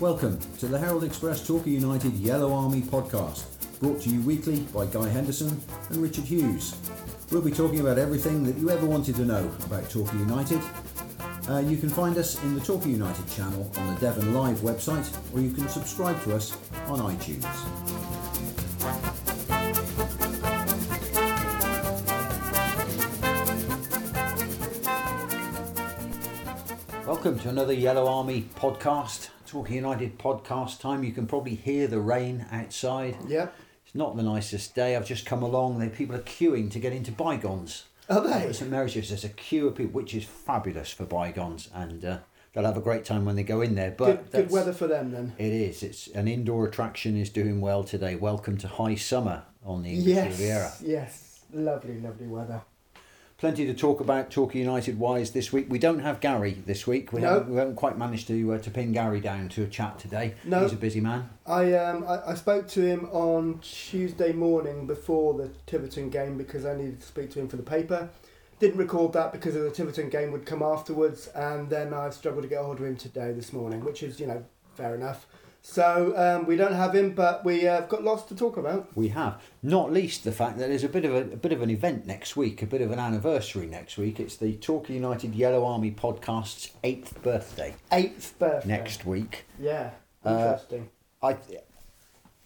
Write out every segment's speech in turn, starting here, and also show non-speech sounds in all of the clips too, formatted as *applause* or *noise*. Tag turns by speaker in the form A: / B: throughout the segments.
A: Welcome to the Herald Express Torquay United Yellow Army podcast, brought to you weekly by Guy Henderson and Richard Hughes. We'll be talking about everything that you ever wanted to know about Torquay United. Uh, you can find us in the Torquay United channel on the Devon Live website, or you can subscribe to us on iTunes. Welcome to another Yellow Army podcast, Torquay United podcast time. You can probably hear the rain outside.
B: Yeah.
A: It's not the nicest day. I've just come along. The people are queuing to get into bygones.
B: Are they?
A: At St Mary's, there's a queue of people, which is fabulous for bygones, and uh, they'll have a great time when they go in there. But
B: Good, good weather for them then.
A: It is. It's an indoor attraction. Is doing well today. Welcome to high summer on the English
B: Yes.
A: Riviera.
B: Yes. Lovely, lovely weather.
A: Plenty to talk about Torquay United wise this week. We don't have Gary this week. We,
B: No.
A: haven't, we haven't quite managed to uh, to pin Gary down to a chat today.
B: No.
A: He's a busy man.
B: I um I, I spoke to him on Tuesday morning before the Tiverton game because I needed to speak to him for the paper. Didn't record that because of the Tiverton game would come afterwards, and then I've struggled to get hold of him today this morning, which is you know fair enough. So um, we don't have him, but we uh, have got lots to talk about.
A: We have not least the fact that there's a bit of a, a bit of an event next week, a bit of an anniversary next week. It's the Torquay United Yellow Army podcast's eighth birthday
B: Eighth birthday
A: next week.
B: Yeah,
A: Uh,
B: interesting.
A: I,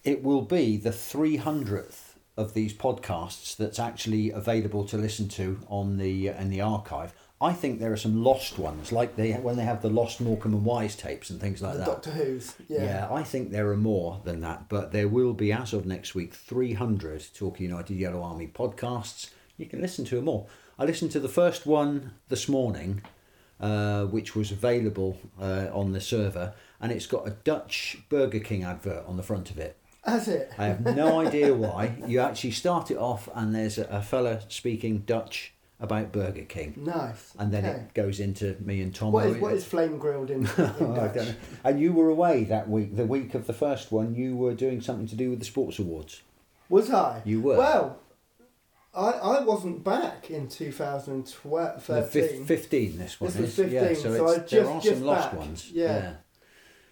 A: it will be the 300th of these podcasts that's actually available to listen to on the in the archive. I think there are some lost ones, like they when they have the lost Morecambe and Wise tapes and things like
B: the
A: that.
B: Doctor Who's. Yeah.
A: yeah, I think there are more than that, but there will be, as of next week, 300 Torquay United Yellow Army podcasts. You can listen to them all. I listened to the first one this morning, uh, which was available uh, on the server, and it's got a Dutch Burger King advert on the front of it.
B: Has it?
A: I have no *laughs* idea why. You actually start it off, and there's a, a fella speaking Dutch about Burger King.
B: Nice.
A: And then
B: okay.
A: it goes into me and Tom.
B: What is, what is flame grilled in, *laughs* in
A: Oh, I don't know. And you were away that week, the week of the first one. You were doing something to do with the sports awards.
B: Was I?
A: You were.
B: Well, I, I wasn't back in 2012.
A: The fif- 15, this one
B: This
A: is. Yeah, so,
B: so
A: it's,
B: I
A: there
B: just-
A: are
B: just
A: some lost
B: back.
A: ones.
B: Yeah.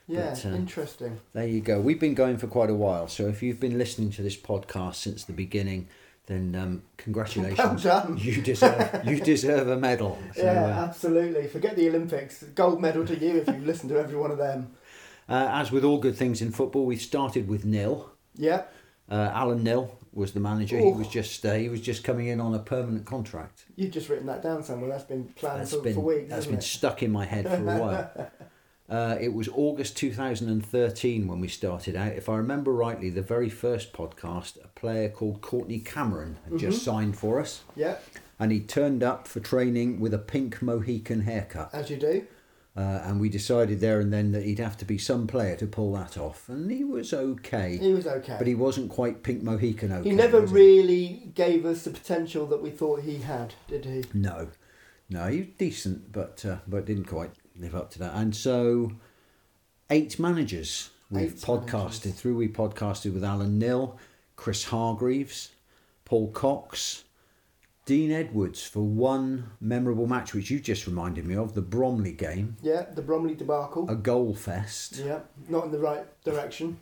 B: Yeah,
A: but, uh,
B: interesting.
A: There you go. We've been going for quite a while. So if you've been listening to this podcast since the beginning, then um, congratulations.
B: Well done.
A: You deserve you deserve a medal. *laughs* So,
B: yeah,
A: uh,
B: absolutely. Forget the Olympics. Gold medal to you if you listen to every one of them.
A: uh, as with all good things in football, we started with nil.
B: Yeah.
A: Uh, Alan Knill was the manager. He
B: Oh.
A: was just uh, he was just coming in on a permanent contract.
B: You've just written that down somewhere. That's been planned
A: That's
B: for,
A: been
B: for weeks,
A: that's been
B: it?
A: stuck in my head for a while. *laughs* Uh, it was August 2013 when we started out. If I remember rightly, the very first podcast, a player called Courtney Cameron had just
B: Mm-hmm.
A: signed for us,
B: Yeah,
A: and he turned up for training with a pink Mohican haircut.
B: as you do.
A: Uh, and we decided there and then that he'd have to be some player to pull that off, and he was okay,
B: He was okay.
A: but he wasn't quite pink Mohican okay.
B: he never really gave us the potential that we thought he had, did he?
A: No, no, he was decent, but uh, but didn't quite live up to that. And so, eight managers we've
B: Eight
A: podcasted
B: managers.
A: through. We podcasted with Alan Knill, Chris Hargreaves, Paul Cox, Dean Edwards for one memorable match, which you just reminded me of the Bromley game,
B: Yeah, the Bromley debacle.
A: a goal fest.
B: Yeah, not in the right direction.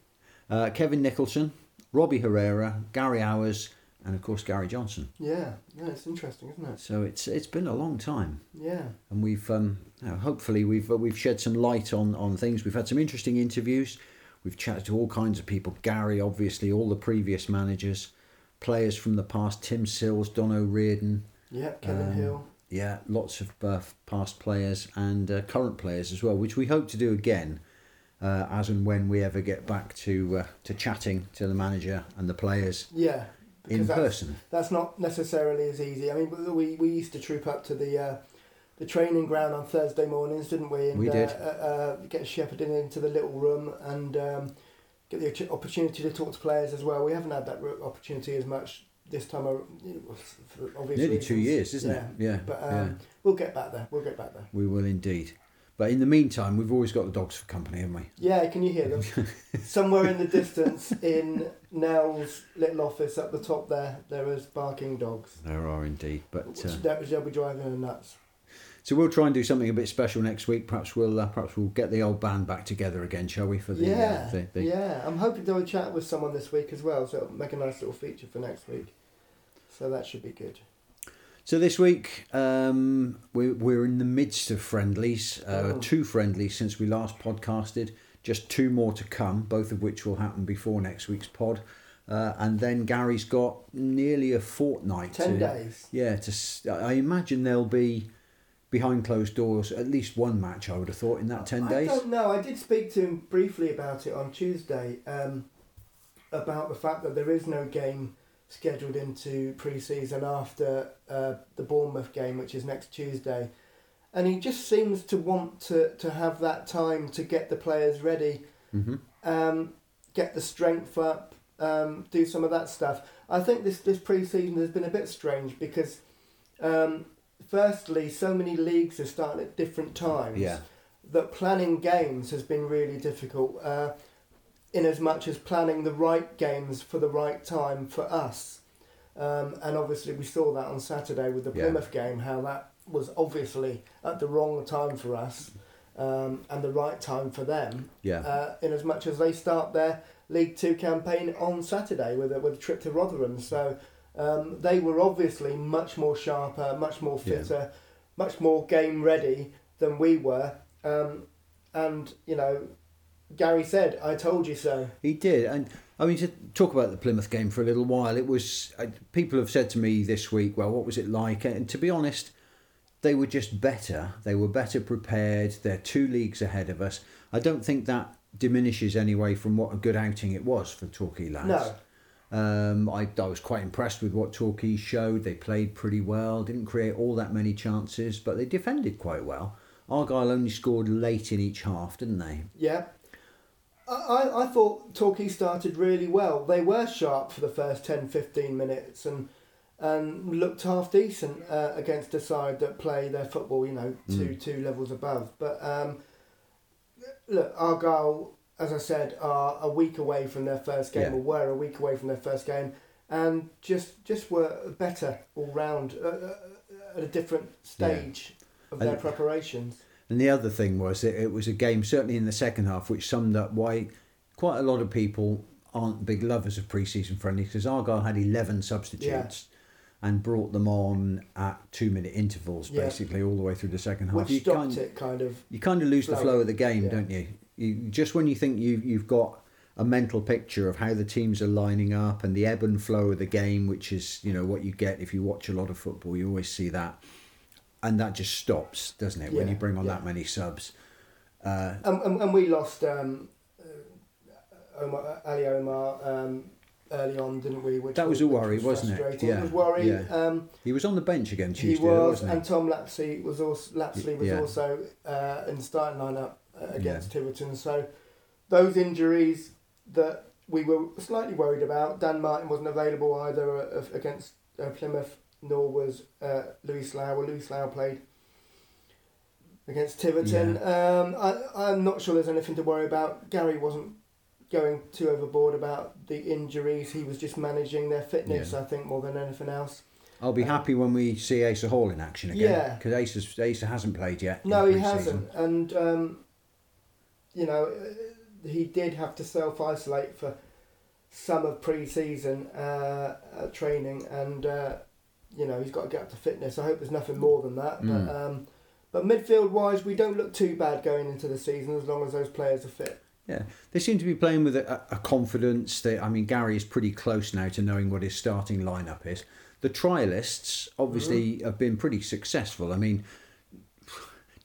A: Uh, Kevin Nicholson, Robbie Herrera, Gary Owers, and of course Gary Johnson.
B: Yeah, yeah, it's interesting, isn't it?
A: So it's it's been a long time.
B: Yeah,
A: and we've um, you know, hopefully we've uh, we've shed some light on on things. We've had some interesting interviews. We've chatted to all kinds of people. Gary, obviously, all the previous managers, players from the past. Tim Sills, Don O'Riordan.
B: yeah, Kevin
A: Um,
B: Hill.
A: Yeah, lots of uh, past players and uh, current players as well, which we hope to do again, uh, as and when we ever get back to uh, to chatting to the manager and the players
B: Yeah,
A: in
B: that's,
A: person.
B: That's not necessarily as easy. I mean, we we used to troop up to the uh, the training ground on Thursday mornings, didn't we? And,
A: We did.
B: Uh, uh, uh, get shepherded into the little room and um, get the opportunity to talk to players as well. We haven't had that opportunity as much this time. ar- you know, For obvious
A: Nearly two years, isn't
B: yeah.
A: it? Yeah,
B: But um,
A: yeah.
B: we'll get back there. We'll get back there.
A: We will indeed. But in the meantime, we've always got the dogs for company, haven't we?
B: Yeah, can you hear them? *laughs* Somewhere in the distance, in Nell's little office up the top there, there is barking dogs.
A: There are indeed, but uh,
B: Which they'll they'll be driving her nuts.
A: So we'll try and do something a bit special next week. Perhaps we'll uh, perhaps we'll get the old band back together again, shall we? For the
B: yeah,
A: uh, the, the,
B: yeah. I'm hoping to have a chat with someone this week as well, so it'll make a nice little feature for next week. So that should be good.
A: So this week um, we we're in the midst of friendlies, uh,
B: Oh.
A: two friendlies since we last podcasted. Just two more to come, both of which will happen before next week's pod. Uh, and then Gary's got nearly a fortnight.
B: Ten
A: to,
B: days.
A: Yeah, to I imagine there'll be behind closed doors at least one match. I would have thought in that ten
B: I
A: days.
B: I don't know. I did speak to him briefly about it on Tuesday, um, about the fact that there is no game scheduled into pre-season after uh, the Bournemouth game, which is next Tuesday, and he just seems to want to, to have that time to get the players ready,
A: hmm
B: um, get the strength up, um, do some of that stuff. I think this this pre-season has been a bit strange because, um, firstly, so many leagues are starting at different times.
A: Yeah,
B: that planning games has been really difficult. Uh, in as much as planning the right games for the right time for us. Um, and obviously, we saw that on Saturday with the
A: Yeah.
B: Plymouth game, how that was obviously at the wrong time for us um, and the right time for them,
A: yeah,
B: uh, in as much as they start their League Two campaign on Saturday with a, with a trip to Rotherham. So um, they were obviously much more sharper, much more
A: Yeah.
B: fitter, much more game ready than we were. Um, and you know, Gary said, "I told you so."
A: he did. And I mean, to talk about the Plymouth game for a little while, it was uh, people have said to me this week, "Well, what was it like?" And to be honest, they were just better. They were better prepared. They're two leagues ahead of us. I don't think that diminishes anyway from what a good outing it was for Torquay lads.
B: No,
A: Um, I, I was quite impressed with what Torquay showed. They played pretty well, didn't create all that many chances, but they defended quite well. Argyle only scored late in each half, didn't they?
B: yeah. I, I, thought Torquay started really well. They were sharp for the first 10, 15 minutes and and looked half decent uh, against a side that play their football, you know, two
A: Mm.
B: two levels above. But um, look, Argyle, as I said, are a week away from their first game,
A: Yeah.
B: or were a week away from their first game, and just just were better all round uh, uh, at a different stage of their
A: And-
B: preparations.
A: And the other thing was that it was a game, certainly in the second half, which summed up why quite a lot of people aren't big lovers of pre-season friendlies because Argyle had 11 substitutes and brought them on at two minute intervals
B: Yeah.
A: basically all the way through the second half.
B: Which
A: You
B: stopped
A: kind-
B: it, kind of.
A: you kind of lose the
B: Flow.
A: flow of the game,
B: Yeah.
A: don't you? you? Just when you think you you've got a mental picture of how the teams are lining up and the ebb and flow of the game, which is you know what you get if you watch a lot of football, you always see that, and that just stops, doesn't it? When you bring on
B: yeah.
A: that many subs. Uh,
B: And, and, and we lost um, uh, Omar, Ali Omar um, early on, didn't we? Which
A: That was a worry, wasn't it? Yeah,
B: It was worry.
A: yeah.
B: Um,
A: he was on the bench again
B: he
A: Tuesday,
B: was,
A: wasn't
B: and Tom Lapslie was also Lapslie was
A: Yeah.
B: also uh, in the starting lineup uh, against Tiverton. So those injuries that we were slightly worried about. Dan Martin wasn't available either uh, against uh, Plymouth, nor was uh, Louis Slough. Well, Louis Slough played against Tiverton. Um, I, I'm not sure there's anything to worry about. Gary wasn't going too overboard about the injuries. He was just managing their fitness,
A: Yeah.
B: I think, more than anything else.
A: I'll be
B: Um,
A: happy when we see Asa Hall in action again.
B: Yeah.
A: because Asa, Asa hasn't played yet.
B: No, he hasn't, and um, you know uh, he did have to self isolate for some of pre-season uh, uh, training, and uh, you know he's got to get up to fitness. I hope there's nothing more than that.
A: Mm.
B: But um, but midfield wise, we don't look too bad going into the season as long as those players are fit.
A: Yeah, they seem to be playing with a, a confidence. That I mean, Gary is pretty close now to knowing what his starting lineup is. The trialists obviously have been pretty successful. I mean,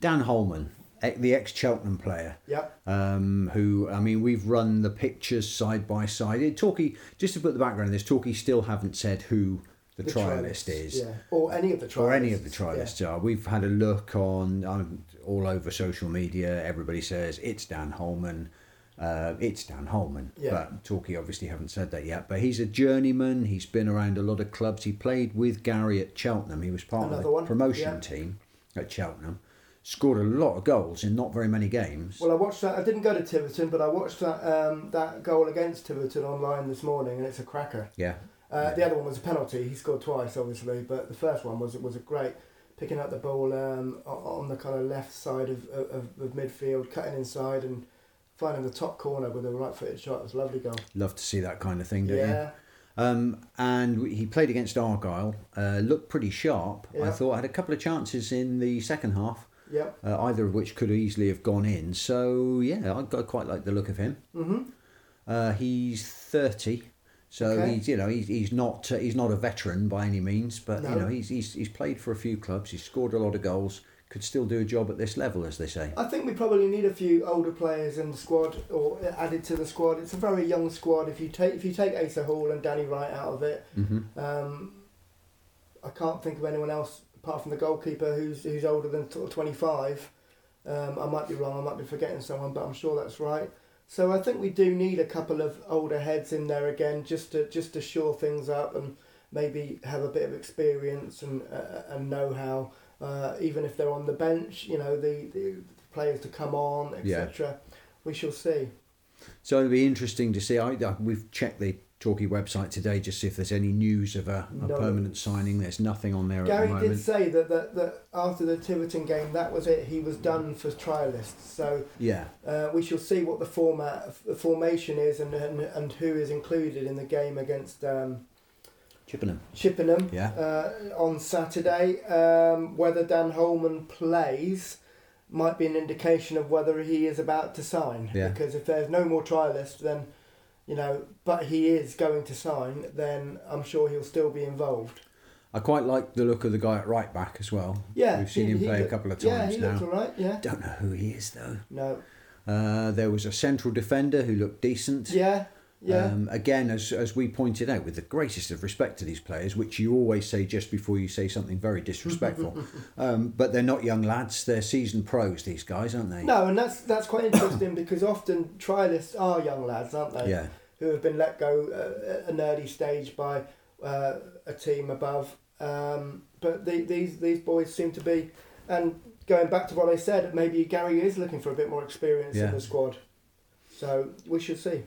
A: Dan Holman, the ex Cheltenham player,
B: Yeah,
A: um, who I mean, we've run the pictures side by side. It, Torquay, just to put the background on this, Torquay still haven't said who the, trialist is
B: Yeah, or any of the trialists.
A: or any of the
B: Yeah.
A: are. We've had a look on um, all over social media. Everybody says it's Dan Holman. Uh, it's Dan Holman,
B: Yeah.
A: but Torquay obviously haven't said that yet. But he's a journeyman. He's been around a lot of clubs. He played with Gary at Cheltenham. He was part of the
B: one,
A: promotion team at Cheltenham. Scored a lot of goals in not very many games.
B: Well, I watched that. I didn't go to Tiverton, but I watched that um, that goal against Tiverton online this morning, and it's a cracker.
A: yeah,
B: Uh, The other one was a penalty. He scored twice, obviously, but the first one was was a great. picking up the ball um, on the kind of left side of, of, of midfield, cutting inside and finding the top corner with a right-footed shot. It was a lovely goal.
A: Love to see that kind of thing, don't you?
B: Yeah,
A: Um, and he played against Argyle, uh, looked pretty sharp. I
B: Yeah.
A: thought had a couple of chances in the second half,
B: yeah.
A: uh, either of which could easily have gone in. So yeah, I, I quite like the look of him.
B: hmm
A: Uh, he's thirty, so
B: Okay.
A: he's you know he's, he's not uh, he's not a veteran by any means, but you know he's, he's he's played for a few clubs. He's scored a lot of goals. Could still do a job at this level, as they say.
B: I think we probably need a few older players in the squad or added to the squad. It's a very young squad. If you take if you take Asa Hall and Danny Wright out of it,
A: hmm
B: um, I can't think of anyone else apart from the goalkeeper who's who's older than sort of twenty five. Um, I might be wrong. I might be forgetting someone, but I'm sure that's right. So I think we do need a couple of older heads in there again, just to just to shore things up and maybe have a bit of experience and uh, and know how. Uh, even if they're on the bench, you know the, the players to come on, etc. We shall see.
A: So it'll be interesting to see. I we've checked the Torquay website today just see if there's any news of a, a
B: No.
A: permanent signing. There's nothing on there at the
B: Gary
A: moment.
B: did say that, that that after the Tiverton game, that was it. He was done for trialists. So
A: Yeah,
B: uh, we shall see what the format, the formation is, and and, and who is included in the game against um,
A: Chippenham.
B: Chippenham
A: Yeah.
B: uh, on Saturday. Um, whether Dan Holman plays might be an indication of whether he is about to sign.
A: Yeah.
B: Because if there's no more trialists, then you know, but he is going to sign, then I'm sure he'll still be involved.
A: I quite like the look of the guy at right back as well.
B: Yeah,
A: we've seen
B: he-
A: him
B: he
A: play a couple of
B: Yeah,
A: times
B: he
A: now.
B: looks all right. Yeah.
A: Don't know who he is though.
B: No.
A: Uh, there was a central defender who looked decent.
B: Yeah. Yeah.
A: Um, again, as as we pointed out, with the greatest of respect to these players, which you always say just before you say something very disrespectful, *laughs* um, but they're not young lads; they're seasoned pros. These guys, aren't they?
B: no, and that's that's quite interesting *coughs* because often trialists are young lads, aren't they?
A: Yeah,
B: Who have been let go uh, at an early stage by uh, a team above. Um, but the, these these boys seem to be, and going back to what I said, maybe Gary is looking for a bit more experience
A: Yeah.
B: in the squad. So we should see.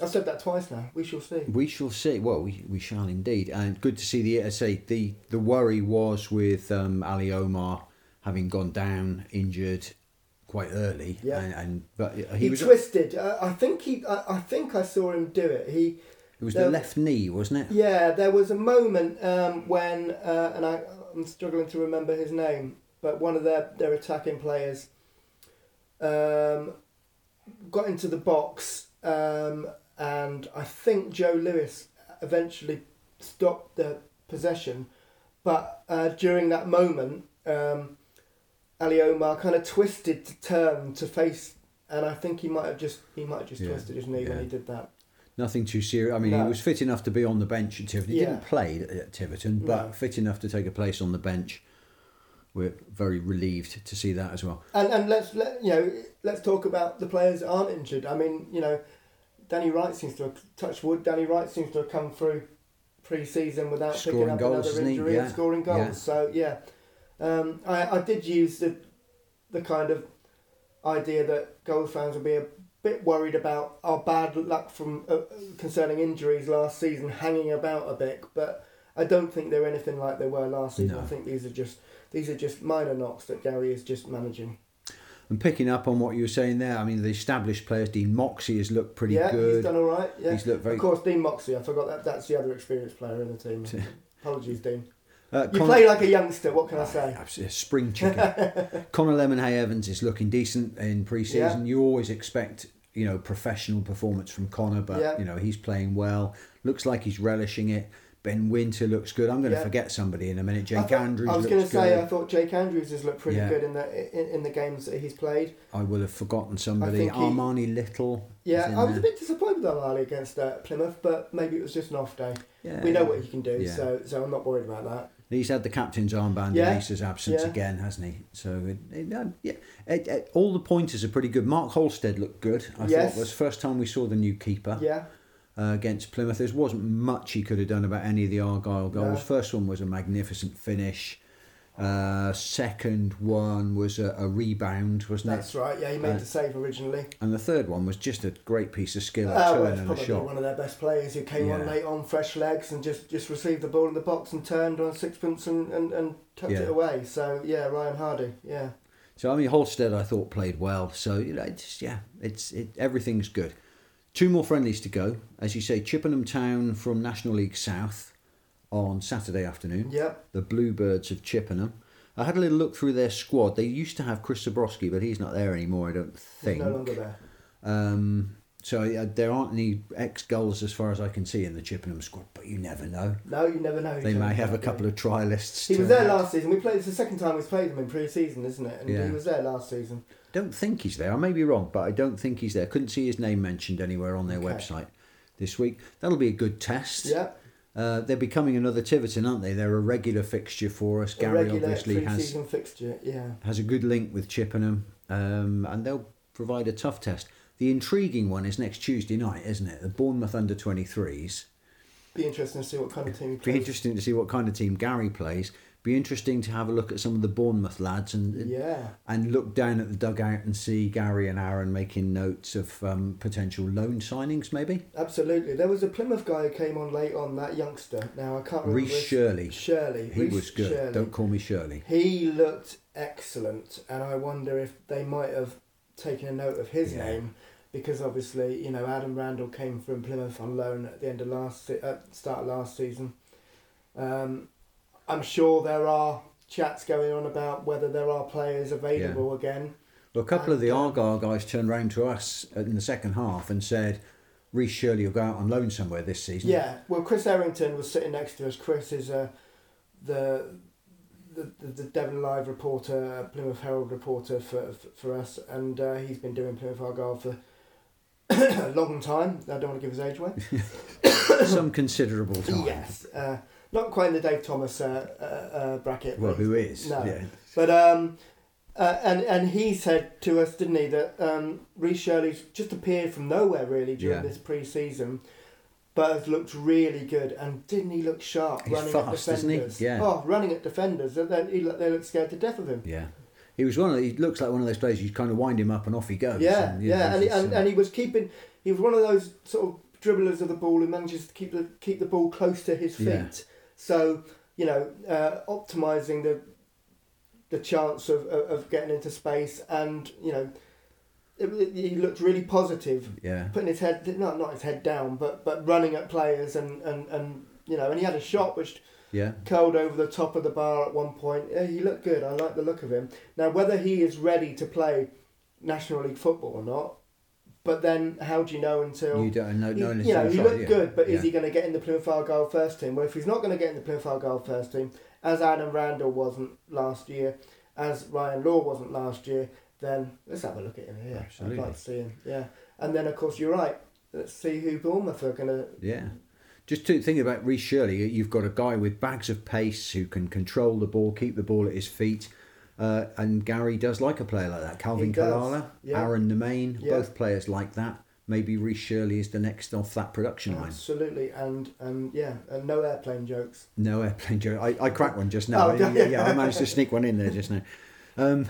B: I've said that twice now. We shall see.
A: we shall see. Well, we, we shall indeed. And good to see the. I say the the worry was with um, Ali Omar having gone down injured quite early.
B: Yeah.
A: And, and but he,
B: He,
A: was.
B: twisted. Uh, I think he. I, I think I saw him do it. He.
A: it was
B: there-
A: the left knee, wasn't it?
B: Yeah, there was a moment um, when, uh, and I, I'm struggling to remember his name, but one of their, their attacking players um, got into the box, um, and I think Joe Lewis eventually stopped the possession, but uh, during that moment, um, Ali Omar kind of twisted to turn to face, and I think he might have just he might have just
A: Yeah,
B: twisted his knee when he did that.
A: Nothing too serious. I mean, he was fit enough to be on the bench at Tiverton. He
B: Yeah.
A: didn't play at- at Tiverton, but
B: No.
A: fit enough to take a place on the bench. We're very relieved to see that as well.
B: And and let's let you know let's talk about the players that aren't injured. I mean, you know, Danny Wright seems to have touched wood. Danny Wright seems to have come through pre-season without
A: Scoring
B: picking up
A: goals,
B: another injury
A: Yeah,
B: and scoring goals.
A: yeah.
B: So yeah, um, I I did use the the kind of idea that goals fans will be a bit worried about our bad luck from uh, concerning injuries last season hanging about a bit, but I don't think they're anything like they were last season.
A: No.
B: I think these are just these are just minor knocks that Gary is just managing.
A: And picking up on what you were saying there, I mean, the established players, Dean Moxey has looked pretty
B: yeah,
A: good.
B: he's done all right. Yeah,
A: He's looked very.
B: of course, Dean Moxey. I forgot that. That's the other experienced player in the team. *laughs* Apologies, Dean.
A: Uh,
B: You
A: Con-
B: play like a youngster. What can I say?
A: Absolutely, a spring chicken. *laughs* Connor Lemonheigh-Evans is looking decent in pre-season. You always expect, you know, professional performance from Connor, but
B: Yeah.
A: you know he's playing well. Looks like he's relishing it. Ben Wynter looks good. I'm going to forget somebody in a minute.
B: I
A: Jake
B: thought-
A: Andrews
B: I was going to say
A: good.
B: I thought Jake Andrews has looked pretty
A: Yeah.
B: good in the in, in the games that he's played.
A: I will have forgotten somebody.
B: he-
A: Armani Little.
B: Yeah, I was a bit disappointed with Armani against uh, Plymouth, but maybe it was just an off day.
A: Yeah.
B: We know what he can do,
A: Yeah.
B: so so I'm not worried about that.
A: He's had the captain's armband
B: Yeah.
A: in Ace's absence
B: Yeah.
A: again, hasn't he? So it, it, um, yeah, it, all the pointers are pretty good. Mark Halstead looked good. I
B: Yes.
A: thought it was the first time we saw the new keeper
B: Yeah,
A: uh, against Plymouth. There wasn't much he could have done about any of the Argyle goals.
B: No.
A: First one was a magnificent finish. Uh, second one was a, a rebound, wasn't it?
B: That's right. Yeah, he made
A: Uh,
B: the save originally.
A: And the third one was just a great piece of skill, a
B: Uh, well,
A: and a shot.
B: one of their best players who came on late on, fresh legs, and just, just received the ball in the box and turned on sixpence and, and, and tucked
A: Yeah.
B: it away. So yeah, Ryan Hardie. Yeah,
A: So I mean, Halstead I thought played well. So you know, it's yeah, it's it, everything's good. Two more friendlies to go, as you say. Chippenham Town from National League South on Saturday afternoon.
B: yep.
A: The Bluebirds of Chippenham. I had a little look through their squad. They used to have Chris Zebroski, but he's not there anymore. I don't
B: He's
A: think.
B: no longer there.
A: Um, so yeah, there aren't any ex goals as far as I can see in the Chippenham squad, but you never know.
B: No, you never know.
A: They may have a couple of trialists.
B: He was there
A: out.
B: last season. We played. It's the second time we've played him in pre-season, isn't it? And
A: Yeah.
B: he was there last season.
A: Don't think he's there. I may be wrong, but I don't think he's there. Couldn't see his name mentioned anywhere on their
B: Okay.
A: website this week. That'll be a good test.
B: Yeah,
A: Uh, they're becoming another Tiverton, aren't they? They're a regular fixture for us.
B: a
A: Gary obviously has
B: fixture. Yeah,
A: has a good link with Chippenham, um, and they'll provide a tough test. The intriguing one is next Tuesday night, isn't it? The Bournemouth under 23s.
B: be interesting to see what kind of team he
A: Be interesting to see what kind of team Gary plays. Be interesting to have a look at some of the Bournemouth lads and
B: Yeah,
A: and look down at the dugout and see Gary and Aaron making notes of um, potential loan signings, maybe.
B: absolutely. There was a Plymouth guy who came on late on that youngster. Now I can't remember.
A: Reece Shirley.
B: Shirley.
A: He
B: Reece
A: was good.
B: Shirley.
A: Don't call me Shirley.
B: He looked excellent, and I wonder if they might have taken a note of his
A: Yeah.
B: name because obviously, you know, Adam Randell came from Plymouth on loan at the end of last se- at start of last season. Um, I'm sure there are chats going on about whether there are players available again.
A: Well, a couple of the
B: um,
A: Argyle guys turned round to us in the second half and said, Reece Shirley will go out on loan somewhere this season.
B: Yeah, well, Chris Errington was sitting next to us. Chris is uh, the, the the the Devon Live reporter, Plymouth Herald reporter for for, for us, and uh, he's been doing Plymouth Argyle for *coughs* a long time. I don't want to give his age away. *laughs*
A: Some considerable time.
B: Yes, uh, not quite in the Dave Thomas uh, uh, uh, bracket.
A: Well, who is?
B: No.
A: Yeah.
B: But um, uh, and and he said to us, didn't he, that um, Reece Shirley's just appeared from nowhere really during
A: Yeah.
B: this pre-season, but has looked really good. And didn't he look sharp
A: He's
B: running
A: fast,
B: at defenders?
A: Yeah.
B: Oh, running at defenders. And then he they look scared to death of him.
A: Yeah. He was one of. He looks like one of those players you kind of wind him up and off he goes.
B: Yeah,
A: and, know,
B: yeah, and he, and,
A: uh,
B: and he was keeping. He was one of those sort of dribblers of the ball who manages to keep the keep the ball close to his feet.
A: Yeah.
B: So you know, uh, optimizing the the chance of, of, of getting into space, and you know, it, it- he looked really positive,
A: yeah.
B: putting his head not not his head down, but but running at players and and and you know, and he had a shot which
A: Yeah.
B: curled over the top of the bar at one point. Yeah, he looked good. I like the look of him. Now, whether he is ready to play National League football or not, but then how do you know until
A: You don't know. no,
B: you know he looked
A: yeah.
B: good, but
A: yeah.
B: is he going to get in the Plymouth first team? Well, if he's not going to get in the Plymouth first team, as Adam Randell wasn't last year, as Ryan Law wasn't last year, then let's have a look at him here.
A: Absolutely.
B: I'd like to see him. Yeah, and then of course you're right. Let's see who Bournemouth are going to.
A: Yeah. Just to think about Reece Shirley, you've got a guy with bags of pace who can control the ball, keep the ball at his feet. Uh, and Gary does like a player like that. Calvin Kalala,
B: yeah.
A: Aaron Nemane,
B: Yeah.
A: both players like that. Maybe Reece Shirley is the next off that production line.
B: Absolutely, and and yeah, and no airplane jokes.
A: No airplane joke. I, I cracked one just now.
B: Oh, yeah,
A: yeah. I managed to sneak one in there just now. Um,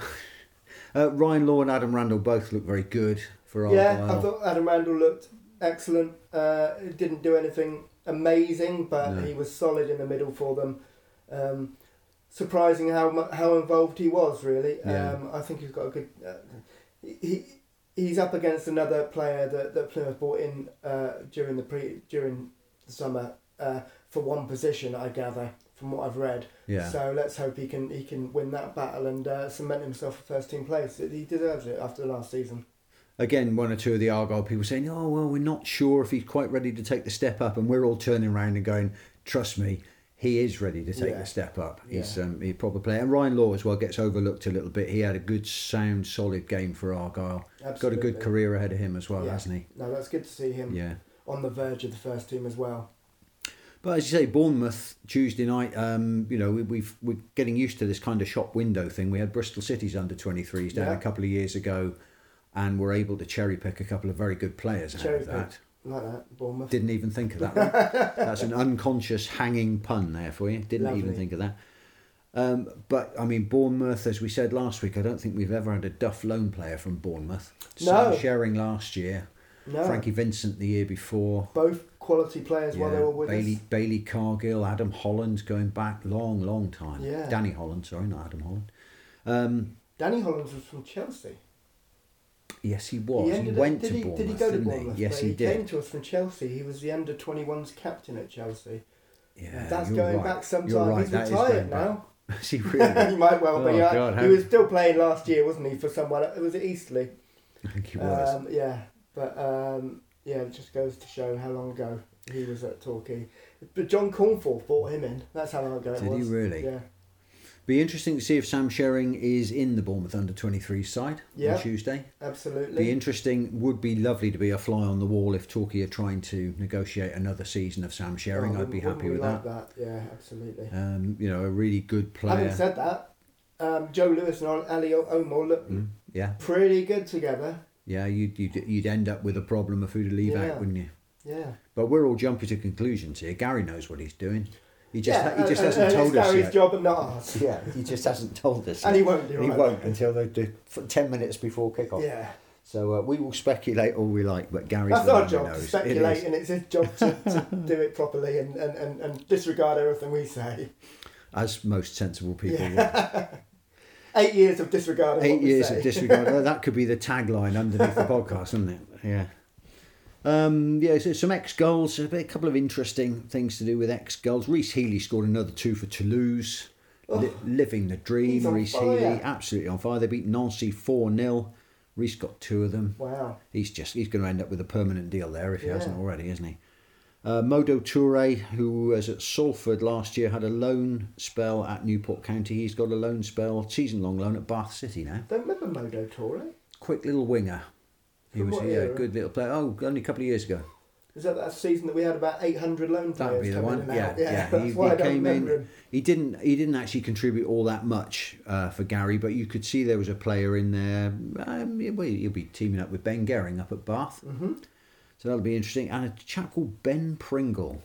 A: *laughs* uh, Ryan Law and Adam Randell both look very good for Argyle.
B: Yeah, I thought Adam Randell looked excellent. Uh, didn't do anything amazing, but
A: No.
B: he was solid in the middle for them. Um, surprising how how involved he was. Really,
A: Yeah.
B: um, I think he's got a good. Uh, he he's up against another player that, that Plymouth brought in uh, during the pre during the summer uh, for one position. I gather from what I've read.
A: yeah.
B: So let's hope he can he can win that battle and uh, cement himself for first team place. He deserves it after the last season.
A: Again, one or two of the Argyle people saying, "Oh well, we're not sure if he's quite ready to take the step up," and we're all turning around and going, "Trust me, he is ready to take
B: Yeah.
A: the step up. He's
B: Yeah.
A: um, he player." And Ryan Law as well gets overlooked a little bit. He had a good, sound, solid game for Argyle. Got a good career ahead of him as well,
B: Yeah.
A: hasn't he?
B: No, that's good to see him
A: Yeah.
B: on the verge of the first team as well.
A: But as you say, Bournemouth Tuesday night. Um, you know, we, we've we're getting used to this kind of shop window thing. We had Bristol City's under twenty threes down a couple of years ago, and were able to cherry pick a couple of very good players out
B: Cherry
A: of that.
B: Like that, Bournemouth.
A: Didn't even think of that one. *laughs* That's an unconscious hanging pun there for you. Didn't even think of that. Um, but I mean, Bournemouth, as we said last week, I don't think we've ever had a Duff loan player from Bournemouth.
B: No.
A: Sam Sherring last year,
B: No,
A: Frankie Vincent the year before.
B: both quality players while they were with
A: Bailey
B: us.
A: Bailey Cargill, Adam Holland going back long, long time.
B: Yeah.
A: Danny Holland, sorry, not Adam Holland. Um,
B: Danny Holland was from Chelsea.
A: Yes, he was. He,
B: up-
A: went
B: did
A: to
B: he,
A: Bournemouth,
B: Did he go to Bournemouth?
A: Yes,
B: But
A: he,
B: he
A: did.
B: came to us from Chelsea. He was the under 21s captain at Chelsea.
A: Yeah,
B: That's going
A: right.
B: back some time.
A: right,
B: He's
A: that
B: retired now. *laughs*
A: Is he really? *laughs*
B: he might well be.
A: Oh,
B: yeah.
A: God,
B: he
A: how-
B: was still playing last year, wasn't he, for someone? It was at Eastleigh.
A: I think he was.
B: Um, yeah, but um, yeah, it just goes to show how long ago he was at Torquay. But John Cornforth brought him in. That's how long ago it was.
A: Did he really?
B: Yeah.
A: Be interesting to see if Sam Sherring is in the Bournemouth under 23 side
B: Yeah.
A: on Tuesday.
B: Absolutely.
A: Be interesting. Would be lovely to be a fly on the wall if Torquay are trying to negotiate another season of Sam Sherring.
B: Oh,
A: I'd be happy with
B: like
A: that.
B: Yeah, absolutely.
A: Um, you know, a really good player.
B: Having said that, um, Joe Lewis and Ali Omar look
A: Mm, yeah,
B: pretty good together.
A: yeah. You'd, you'd you'd end up with a problem of who to leave
B: Yeah.
A: out, wouldn't you?
B: Yeah.
A: But we're all jumping to conclusions here. Gary knows what he's doing. He just
B: yeah,
A: he just
B: and-
A: hasn't
B: and
A: told us
B: Gary's
A: yet.
B: job and not ours.
A: Yeah, he just hasn't told us.
B: And
A: yet.
B: he won't do
A: He
B: right.
A: won't until they do ten minutes before kick-off.
B: Yeah.
A: So uh, we will speculate all we like, but Gary's
B: That's our job to
A: knows. It
B: speculate,
A: is.
B: and it's his job to, to do it properly and, and, and, and disregard everything we say.
A: as most sensible people would.
B: Yeah. *laughs* Eight years of disregarding
A: Eight
B: what we
A: years
B: say.
A: of disregard. *laughs* That could be the tagline underneath the *laughs* podcast, wouldn't it? Yeah. Um, yeah, so some ex goals. A couple of interesting things to do with ex goals. Rhys Healey scored another two for Toulouse. Li- living the dream,
B: Oh, Rhys.
A: Healey, absolutely on fire. They beat Nancy four 0 Rhys got two of them.
B: Wow.
A: He's just he's going to end up with a permanent deal there if he
B: Yeah.
A: hasn't already, isn't he? Uh, Modo Touray, who was at Salford last year, had a loan spell at Newport County. He's got a loan spell, season long loan at Bath City now.
B: Don't remember Modo Torre.
A: Quick little winger. He
B: From
A: was
B: what
A: yeah,
B: era?
A: good little player. Oh, only a couple of years ago.
B: Is that that season that we had about 800 loan players
A: That'd be the
B: coming
A: one.
B: in and
A: Yeah,
B: out?
A: yeah. *laughs*
B: that's
A: He,
B: why
A: he
B: I don't
A: came
B: remember
A: in.
B: him.
A: He didn't. He didn't actually contribute all that much uh, for Gary, but you could see there was a player in there. Um, well, he'll be teaming up with Ben Gehring up at Bath,
B: hmm
A: so that'll be interesting. And a chap called Ben Pringle.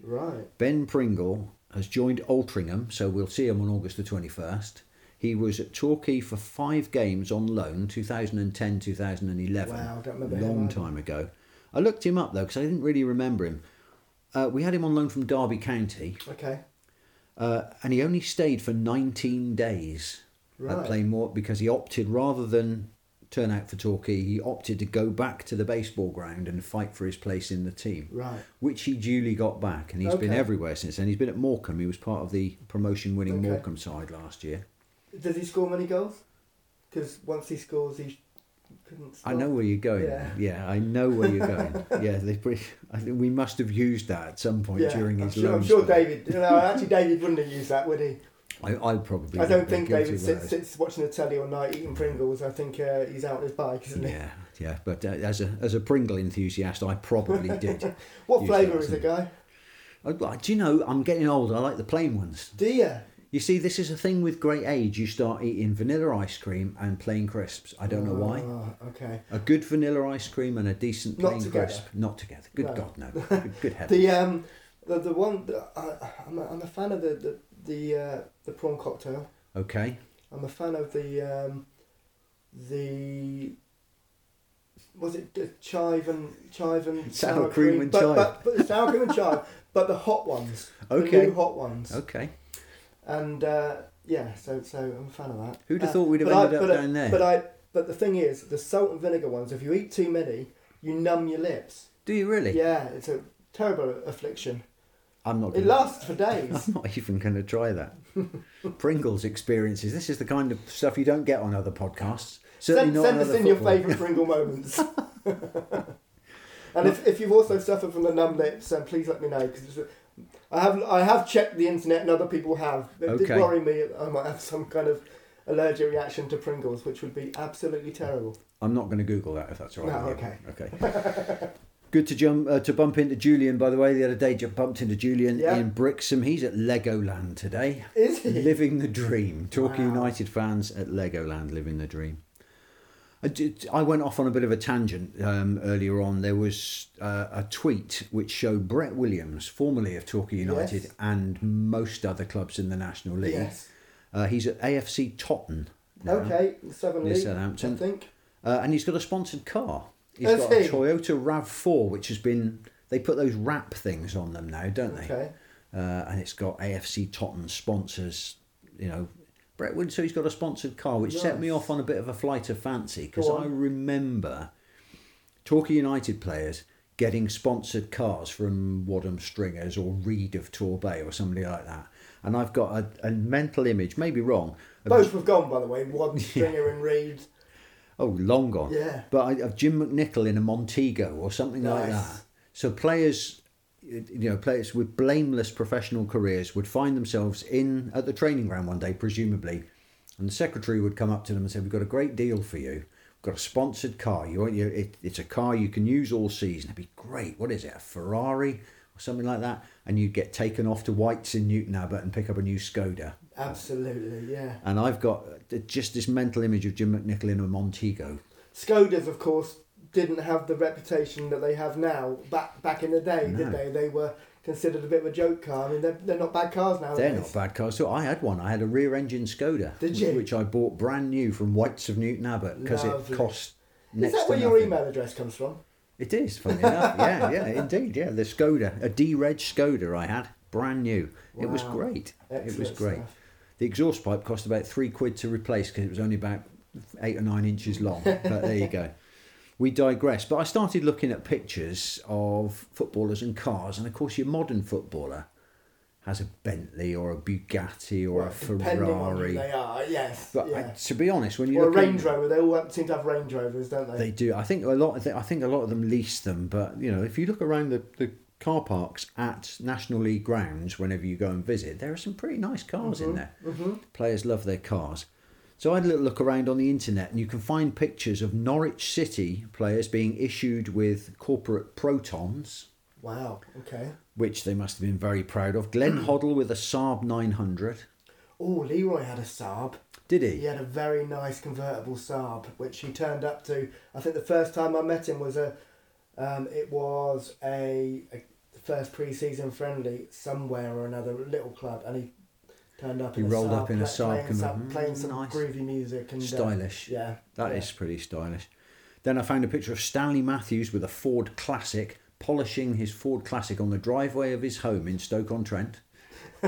B: Right.
A: Ben Pringle has joined Altrincham, so we'll see him on August the 21st. He was at Torquay for five games on loan, 2010 2011.
B: Wow, don't remember
A: A long time ago. I looked him up though because I didn't really remember him. Uh, we had him on loan from Derby County,
B: Okay.
A: uh, and he only stayed for 19 days
B: Right.
A: at Plainmoor because he opted, rather than turn out for Torquay, he opted to go back to the baseball ground and fight for his place in the team
B: Right.
A: which he duly got back, and he's been everywhere since then. He's been at Morecambe. He was part of the promotion-winning
B: Okay.
A: Morecambe side last year.
B: Does he score many goals? Because once he scores, he couldn't. Stop.
A: I know where you're going.
B: Yeah.
A: Yeah, I know where you're *laughs* going. yeah, they, pre- I think we must have used that at some point
B: Yeah,
A: during
B: I'm
A: his
B: sure, I'm sure
A: spell.
B: David. No, actually, David wouldn't have used that, would he?
A: I, I probably.
B: I don't think David sits, sits watching the telly all night eating Pringles. I think uh, he's out on his bike, isn't he?
A: Yeah, yeah, but uh, as a as a Pringle enthusiast, I probably *laughs* did.
B: What flavour is
A: isn't
B: guy?
A: Well, Do you know? I'm getting old. I like the plain ones.
B: Do you?
A: You see, this is a thing with great age. You start eating vanilla ice cream and plain crisps. I don't know why.
B: Oh, okay.
A: A good vanilla ice cream and a decent plain
B: together.
A: crisp. Not together. Good
B: No.
A: God, no. *laughs* Good, good heavens.
B: The um, the the one I, I'm a, I'm a fan of the the the, uh, the prawn cocktail.
A: okay.
B: I'm a fan of the um, the was it the chive and chive and
A: Sour cream and
B: but,
A: chive.
B: But, but the sour cream and chive, *laughs* but the hot ones.
A: Okay.
B: The new hot ones.
A: Okay.
B: And uh, yeah, so so I'm a fan of that.
A: Who'd have
B: Uh,
A: thought we'd have
B: but I-
A: ended up
B: I-
A: down there?
B: But I but the thing is, the salt and vinegar ones. If you eat too many, you numb your lips.
A: Do you really?
B: Yeah, it's a terrible affliction.
A: I'm not.
B: It lasts for days. *laughs*
A: I'm not even going to try that. Pringles experiences. This is the kind of stuff you don't get on other podcasts. Certainly
B: send
A: not
B: send us in your favourite Pringle moments. *laughs* *laughs* and if, if you've also suffered from the numb lips, then please let me know because I have I have checked the internet and other people have. It did
A: Okay.
B: worry me I might have some kind of allergic reaction to Pringles, which would be absolutely terrible.
A: I'm not going to Google that if that's all right.
B: No,
A: you. Okay. Good to jump uh, to bump into Julian. By the way, the other day just bumped into Julian
B: Yeah.
A: in Brixham. He's at Legoland today.
B: Is he?
A: living the dream. Talking
B: Wow.
A: United fans at Legoland living the dream. I, did, I went off on a bit of a tangent um, earlier on. There was uh, a tweet which showed Brett Williams, formerly of Torquay United
B: Yes.
A: and most other clubs in the National League,
B: Yes.
A: Uh, he's at AFC Totton. now,
B: Okay, Southern League,
A: Southampton.
B: I think.
A: uh, and he's got a sponsored car. He's
B: Has
A: got a? Toyota Rav Four, which has been they put those wrap things on them now, don't they?
B: Okay.
A: uh, and it's got AFC Tottenham sponsors. You know, Brentwood. So he's got a sponsored car, which set me off on a bit of a flight of fancy because I remember Torquay United players getting sponsored cars from Wadham Stringers or Reed of Torbay or somebody like that. And I've got a, a mental image, maybe wrong.
B: Both have gone, by the way. Wadham *laughs* Stringer and Reed.
A: Oh, long gone.
B: Yeah.
A: But I, of Jim McNichol in a Montego or something like that. So players, you know, players with blameless professional careers would find themselves in at the training ground one day, presumably, and the secretary would come up to them and say, "We've got a great deal for you. We've got a sponsored car. You, you it, it's a car you can use all season. It'd be great. What is it? A Ferrari or something like that?" And you'd get taken off to White's in Newton Abbot and pick up a new Skoda.
B: Absolutely, yeah.
A: And I've got uh, just this mental image of Jim McNichol in a Montego.
B: Skodas, of course, didn't have the reputation that they have now. Back back in the day,
A: No.
B: did they? They were considered a bit of a joke car. I mean, they're, they're not bad cars now.
A: They're not bad cars. So I had one. I had a rear engine Skoda,
B: Did you?
A: which I bought brand new from Whites of Newton Abbot because it cost
B: Is that where your
A: nothing.
B: email address comes from?
A: It is funny enough. *laughs* Yeah, yeah, indeed. Yeah, the Skoda, a D-Reg Skoda I had, brand new. It was
B: Wow.
A: great. it was great.
B: stuff.
A: The exhaust pipe cost about three quid to replace because it was only about eight or nine inches long. but there you go. *laughs* We digress. But I started looking at pictures of footballers and cars, and of course, your modern footballer has a Bentley or a Bugatti or a
B: Well, who
A: Ferrari.
B: they are, yes.
A: But I, to be honest, when you
B: Or a
A: look at-
B: Range Rover. They all seem to have Range Rovers, don't they?
A: they do. I think a lot. Of the, I think a lot of them lease them. But you know, if you look around the, the car parks at National League grounds, whenever you go and visit, there are some pretty nice cars in there.
B: hmm
A: Players love their cars. So I had a little look around on the internet, and you can find pictures of Norwich City players being issued with corporate protons,
B: Wow. Okay.
A: which they must have been very proud of. Glenn *clears throat* Hoddle with a Saab 900.
B: Oh, Leroy had a Saab.
A: Did
B: He
A: he?
B: had a very nice convertible Saab, which he turned up to. I think the first time I met him was a, um, it was a, a first pre-season friendly somewhere or another little club, and he turned up.
A: He rolled
B: Saab,
A: up in a Saab
B: playing some, playing
A: Mm,
B: some
A: nice.
B: groovy music and uh,
A: Stylish.
B: yeah,
A: That is
B: yeah.
A: pretty stylish. Then I found a picture of Stanley Matthews with a Ford Classic polishing his Ford Classic on the driveway of his home in Stoke on Trent,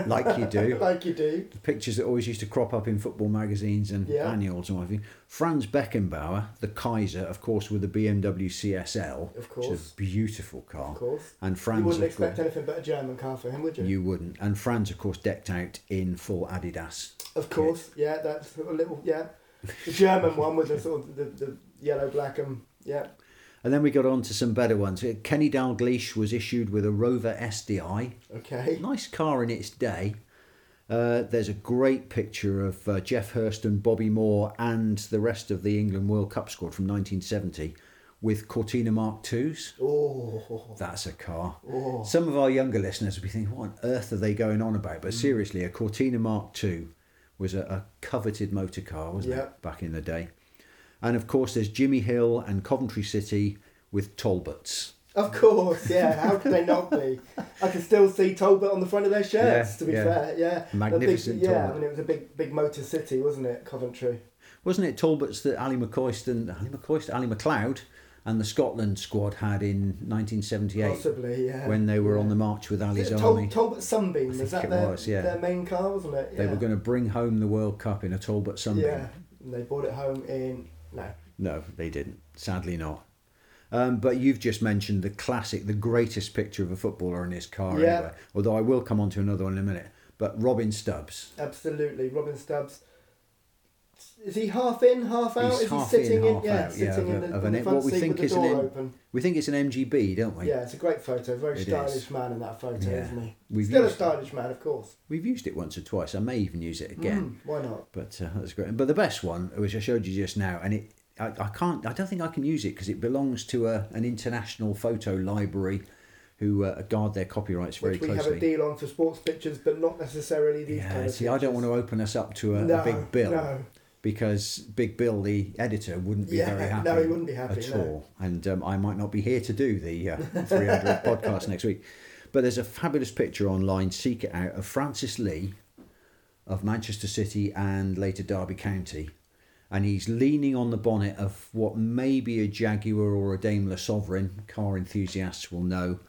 A: like you do. *laughs*
B: like you do.
A: The pictures that always used to crop up in football magazines and
B: Yeah.
A: annuals and what have you. Franz Beckenbauer, the Kaiser, of course, with the BMW CSL,
B: Of
A: which is
B: course.
A: a beautiful car.
B: Of course.
A: And
B: You
A: Franz,
B: wouldn't
A: of course,
B: expect anything but a German car for him, would you?
A: you wouldn't. And Franz, of course, decked out in full Adidas.
B: Of course, yeah, that's a little, yeah. The German one with the sort of the, the yellow, black, and yeah.
A: And then we got on to some better ones. Kenny Dalglish was issued with a Rover SD1.
B: Okay.
A: Nice car in its day. Uh, there's a great picture of uh, Geoff Hurst and Bobby Moore and the rest of the England World Cup squad from 1970 with Cortina Mark IIs.
B: Oh,
A: That's a car.
B: oh.
A: Some of our younger listeners will be thinking, what on earth are they going on about? But seriously, a Cortina Mark II was a, a coveted motor car, wasn't
B: Yeah.
A: it, back in the day? And of course, there's Jimmy Hill and Coventry City with Talbots.
B: Of course, yeah. How could they not be? I can still see Talbot on the front of their shirts.
A: Yeah,
B: to be
A: yeah.
B: fair, yeah.
A: Magnificent
B: Big, yeah,
A: Talbot.
B: I mean it was a big, big motor city, wasn't it, Coventry?
A: Wasn't it Talbots that Ally McCoist and Ally McCoist, Ally MacLeod and the Scotland squad had in 1978
B: Possibly, yeah.
A: when they were
B: yeah.
A: on the march with
B: Ally's
A: army?
B: Tal- Talbot Sunbeam
A: I
B: was that
A: it
B: their,
A: was, yeah.
B: their main car, wasn't it?
A: They were going to bring home the World Cup in a Talbot Sunbeam.
B: Yeah, and they brought it home in no.
A: No, they didn't. Sadly not. Um, but you've just mentioned the classic, the greatest picture of a footballer in his car
B: Yeah.
A: anyway. Although I will come on to another one in a minute. But Robin Stubbs.
B: Absolutely, Robin Stubbs. Is he half in, half out?
A: He's
B: is he sitting
A: in, half
B: yeah,
A: out, yeah,
B: sitting
A: of
B: in the,
A: of an-
B: the front
A: what we
B: seat
A: think
B: with
A: is
B: the door open.
A: We think it's an MGB, don't we?
B: Yeah, it's a great photo. Very
A: It
B: stylish
A: is.
B: man in that photo,
A: Yeah.
B: isn't he?
A: We've
B: Still a stylish man, of course.
A: We've used it once or twice. I may even use it again.
B: Mm, why not?
A: But uh, that's great. But the best one, which I showed you just now, and it, I, I can't, I don't think I can use it because it belongs to a, an international photo library, who uh, guard their copyrights very
B: Which we
A: closely.
B: have a deal on for sports pictures, but not necessarily these
A: yeah,
B: kind of
A: see, I don't want to open us up to a,
B: no,
A: a big bill
B: No,
A: because Big Bill, the editor, wouldn't be
B: Yeah,
A: very happy. *laughs*
B: no, he wouldn't be happy,
A: at
B: no.
A: all. And um, I might not be here to do the uh, 300 *laughs* podcast next week. But there's a fabulous picture online. Seek it out of Francis Lee of Manchester City and later Derby County. And he's leaning on the bonnet of what may be a Jaguar or a Daimler Sovereign, car enthusiasts will know,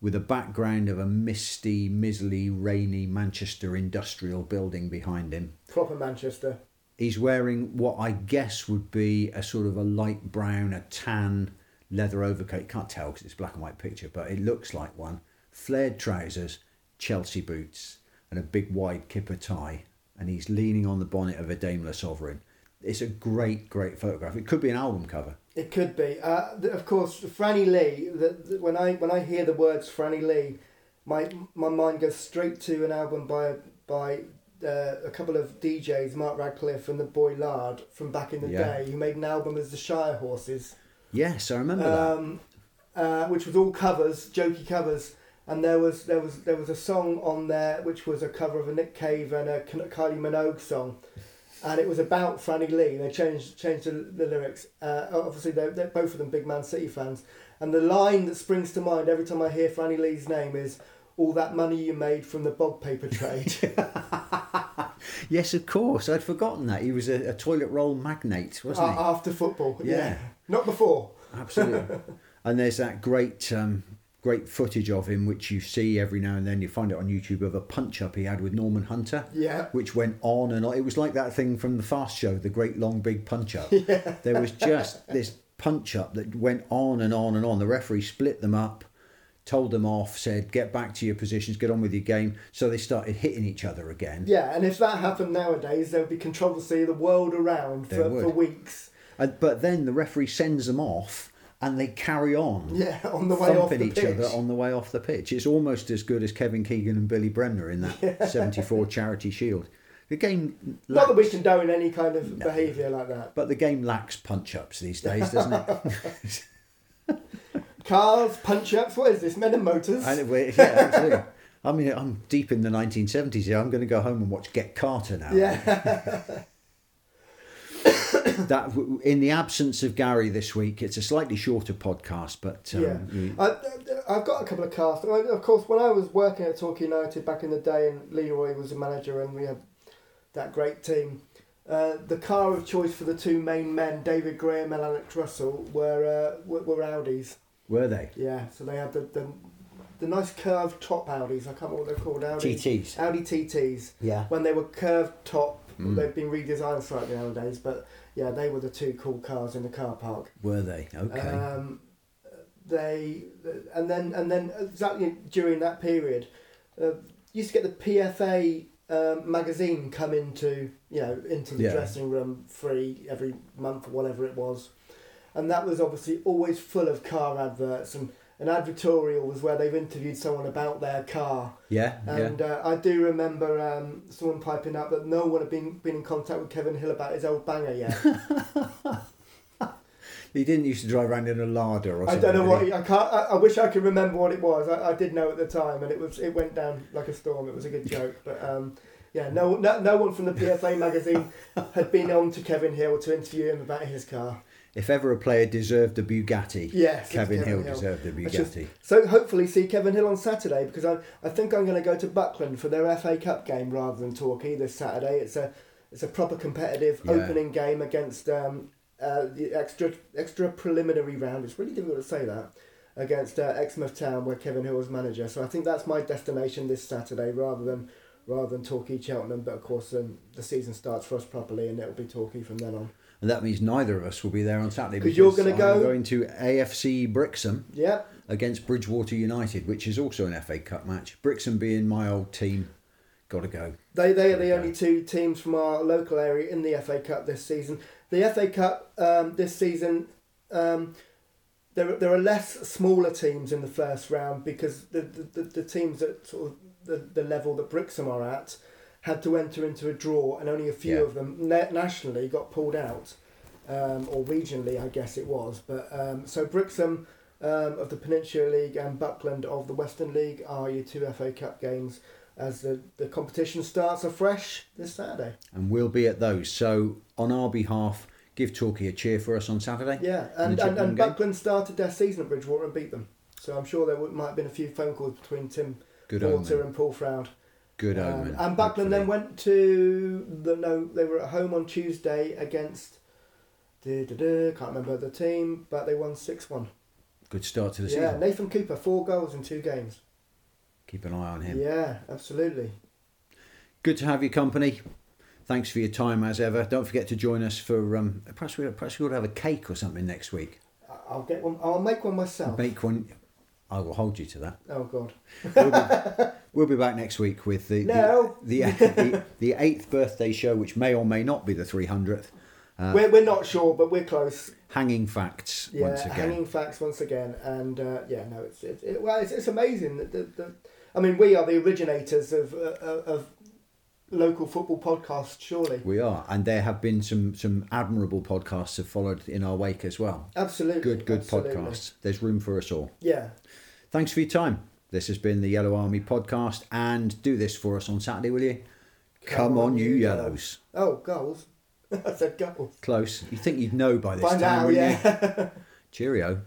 A: with a background of a misty, miserly, rainy Manchester industrial building behind him.
B: Proper Manchester.
A: He's wearing what I guess would be a sort of a light brown, a tan leather overcoat. You can't tell because it's black and white picture, but it looks like one. Flared trousers, Chelsea boots, and a big wide kipper tie. And he's leaning on the bonnet of a Daimler Sovereign. It's a great, great photograph. It could be an album cover.
B: It could be. Uh, of course, Franny Lee. The, the, when I when I hear the words Franny Lee, my my mind goes straight to an album by by uh, a couple of DJs, Mark Radcliffe and the Boy Lard from back in the
A: Yeah.
B: day, who made an album as the Shire Horses,
A: Yes, I remember that.
B: um, uh, which was all covers, jokey covers. And there was there was there was a song on there which was a cover of a Nick Cave and a Kylie Minogue song, and it was about Franny Lee. They changed changed the, the lyrics. Uh, obviously, they're, they're both of them big Man City fans. And the line that springs to mind every time I hear Franny Lee's name is "All that money you made from the bog paper trade." *laughs*
A: Yes, of course. I'd forgotten that. He was a, a toilet roll magnate, wasn't he?
B: After football,
A: Yeah.
B: not before.
A: Absolutely. *laughs* and there's that great, um, great footage of him, which you see every now and then. You find it on YouTube of a punch up he had with Norman Hunter.
B: Yeah.
A: Which went on and on. It was like that thing from the Fast Show, the Great Long Big Punch Up. *laughs* Yeah. There was just this punch up that went on and on and on. The referee split them up, told them off, said, "Get back to your positions, get on with your game." So they started hitting each other again.
B: Yeah, and if that happened nowadays, there would be controversy the world around for, for weeks.
A: And, but then the referee sends them off, and they carry on.
B: Yeah, *laughs* on the way off the
A: each
B: pitch.
A: other on the way off the pitch. It's almost as good as Kevin Keegan and Billy Bremner in that 74 *laughs* Charity Shield. The game
B: Not that we
A: lacks,
B: condone any kind of behaviour like that.
A: but the game lacks punch ups these days, doesn't it? *laughs*
B: Cars, punch ups, what is this? Men and Motors?
A: and it, yeah, absolutely. I mean, I'm deep in the 1970s here. I'm going to go home and watch Get Carter now.
B: yeah, *laughs*
A: That in the absence of Gary this week, it's a slightly shorter podcast, but um,
B: yeah.
A: you-
B: I, I've got a couple of cars. I- Of course, when I was working at Torquay United back in the day and Leroy was the manager and we had that great team, uh, the car of choice for the two main men, David Graham and Alex Russell, were, uh, were, were Audis.
A: Were they
B: Yeah, so they had the, the, the nice curved top Audis. I can't remember what they're called. Audi,
A: TTs?
B: Audi TTs.
A: Yeah.
B: when they were curved top.
A: Mm.
B: They've been redesigned slightly nowadays, but yeah, they were the two cool cars in the car park.
A: Were they? Okay.
B: Um, they and then and then exactly during that period, uh, used to get the PFA um, magazine come into you know into the
A: Yeah.
B: dressing room free every month or whatever it was, and that was obviously always full of car adverts and. An advertorial was where they've interviewed someone about their car,
A: yeah. Yeah.
B: and uh, I do remember um, someone piping up that no one had been, been in contact with Kevin Hill about his old banger yet. *laughs* *laughs*
A: He didn't used to drive around in a Lada or
B: I don't know what
A: he,
B: I can't. I, I wish I could remember what it was. I, I did know at the time, and it was it went down like a storm. It was a good joke, but um, yeah, no, no no one from the PFA magazine had been on to Kevin Hill to interview him about his car.
A: If ever a player deserved a Bugatti,
B: Yes, it's
A: Kevin, Hill,
B: Hill.
A: deserved a
B: just-
A: Bugatti.
B: So hopefully see Kevin Hill on Saturday because I I think I'm going to go to Buckland for their FA Cup game rather than Torquay this Saturday. It's a it's a proper competitive
A: Yeah.
B: opening game against um, uh, the extra extra preliminary round. It's really difficult to say that against uh, Exmouth Town where Kevin Hill was manager. So I think that's my destination this Saturday rather than rather than Torquay Cheltenham. But of course um, the season starts for us properly and it'll be Torquay from then on.
A: And that means neither of us will be there on Saturday.
B: 'Cause you're gonna go-
A: I'm going to AFC Brixham
B: Yeah.
A: against Bridgwater United, which is also an FA Cup match. Brixham being my old team, got to go.
B: They they are the
A: Okay.
B: only two teams from our local area in the FA Cup this season. The FA Cup um, this season, um, there there are less smaller teams in the first round because the the, the, the teams at sort of the, the level that Brixham are at had to enter into a draw, and only a few
A: Yeah.
B: of them na- nationally got pulled out, um, or regionally, I guess it was. But um, so Brixham. Um, of the Peninsula League and Buckland of the Western League are your two FA Cup games as the, the competition starts afresh this Saturday.
A: And we'll be at those. So, on our behalf, give Torquay a cheer for us on Saturday.
B: Yeah, and, and, and? Buckland started their season at Bridgwater and beat them. So I'm sure there might have been a few phone calls between Tim
A: Good
B: Porter and Paul Froud.
A: Good
B: Um,
A: omen.
B: and Buckland then went to the no. They were at home on Tuesday against. duh, duh, duh, can't remember the team, but they won six one.
A: Good start to the
B: Yeah,
A: season.
B: Yeah, Nathan Cooper, four goals in two games.
A: Keep an eye on him.
B: Yeah, absolutely.
A: Good to have your company. Thanks for your time as ever. Don't forget to join us for um, perhaps we perhaps we ought to have a cake or something next week.
B: I'll get one. I'll make one myself.
A: Make one. I will hold you to that.
B: Oh God.
A: We'll be, we'll be back next week with the
B: No.
A: the, the, the the eighth birthday show, which may or may not be the three hundredth. Uh,
B: we're, we're not sure, but we're close.
A: hanging facts
B: Yeah,
A: once again.
B: hanging facts once again, and uh, yeah, no, it's it's it, well, it's, it's amazing that the, the, I mean, we are the originators of uh, of of local football podcasts, surely.
A: We are, and there have been some some admirable podcasts have followed in our wake as well.
B: Absolutely,
A: Good, good
B: absolutely.
A: podcasts. There's room for us all.
B: Yeah,
A: Thanks for your time. This has been the Yellow Army podcast, and do this for us on Saturday, will you? Come, on, you yellows.
B: Oh, goals. *laughs* I said goals.
A: Close. You think you'd know by this
B: By
A: time,
B: now, yeah. *laughs*
A: Cheerio.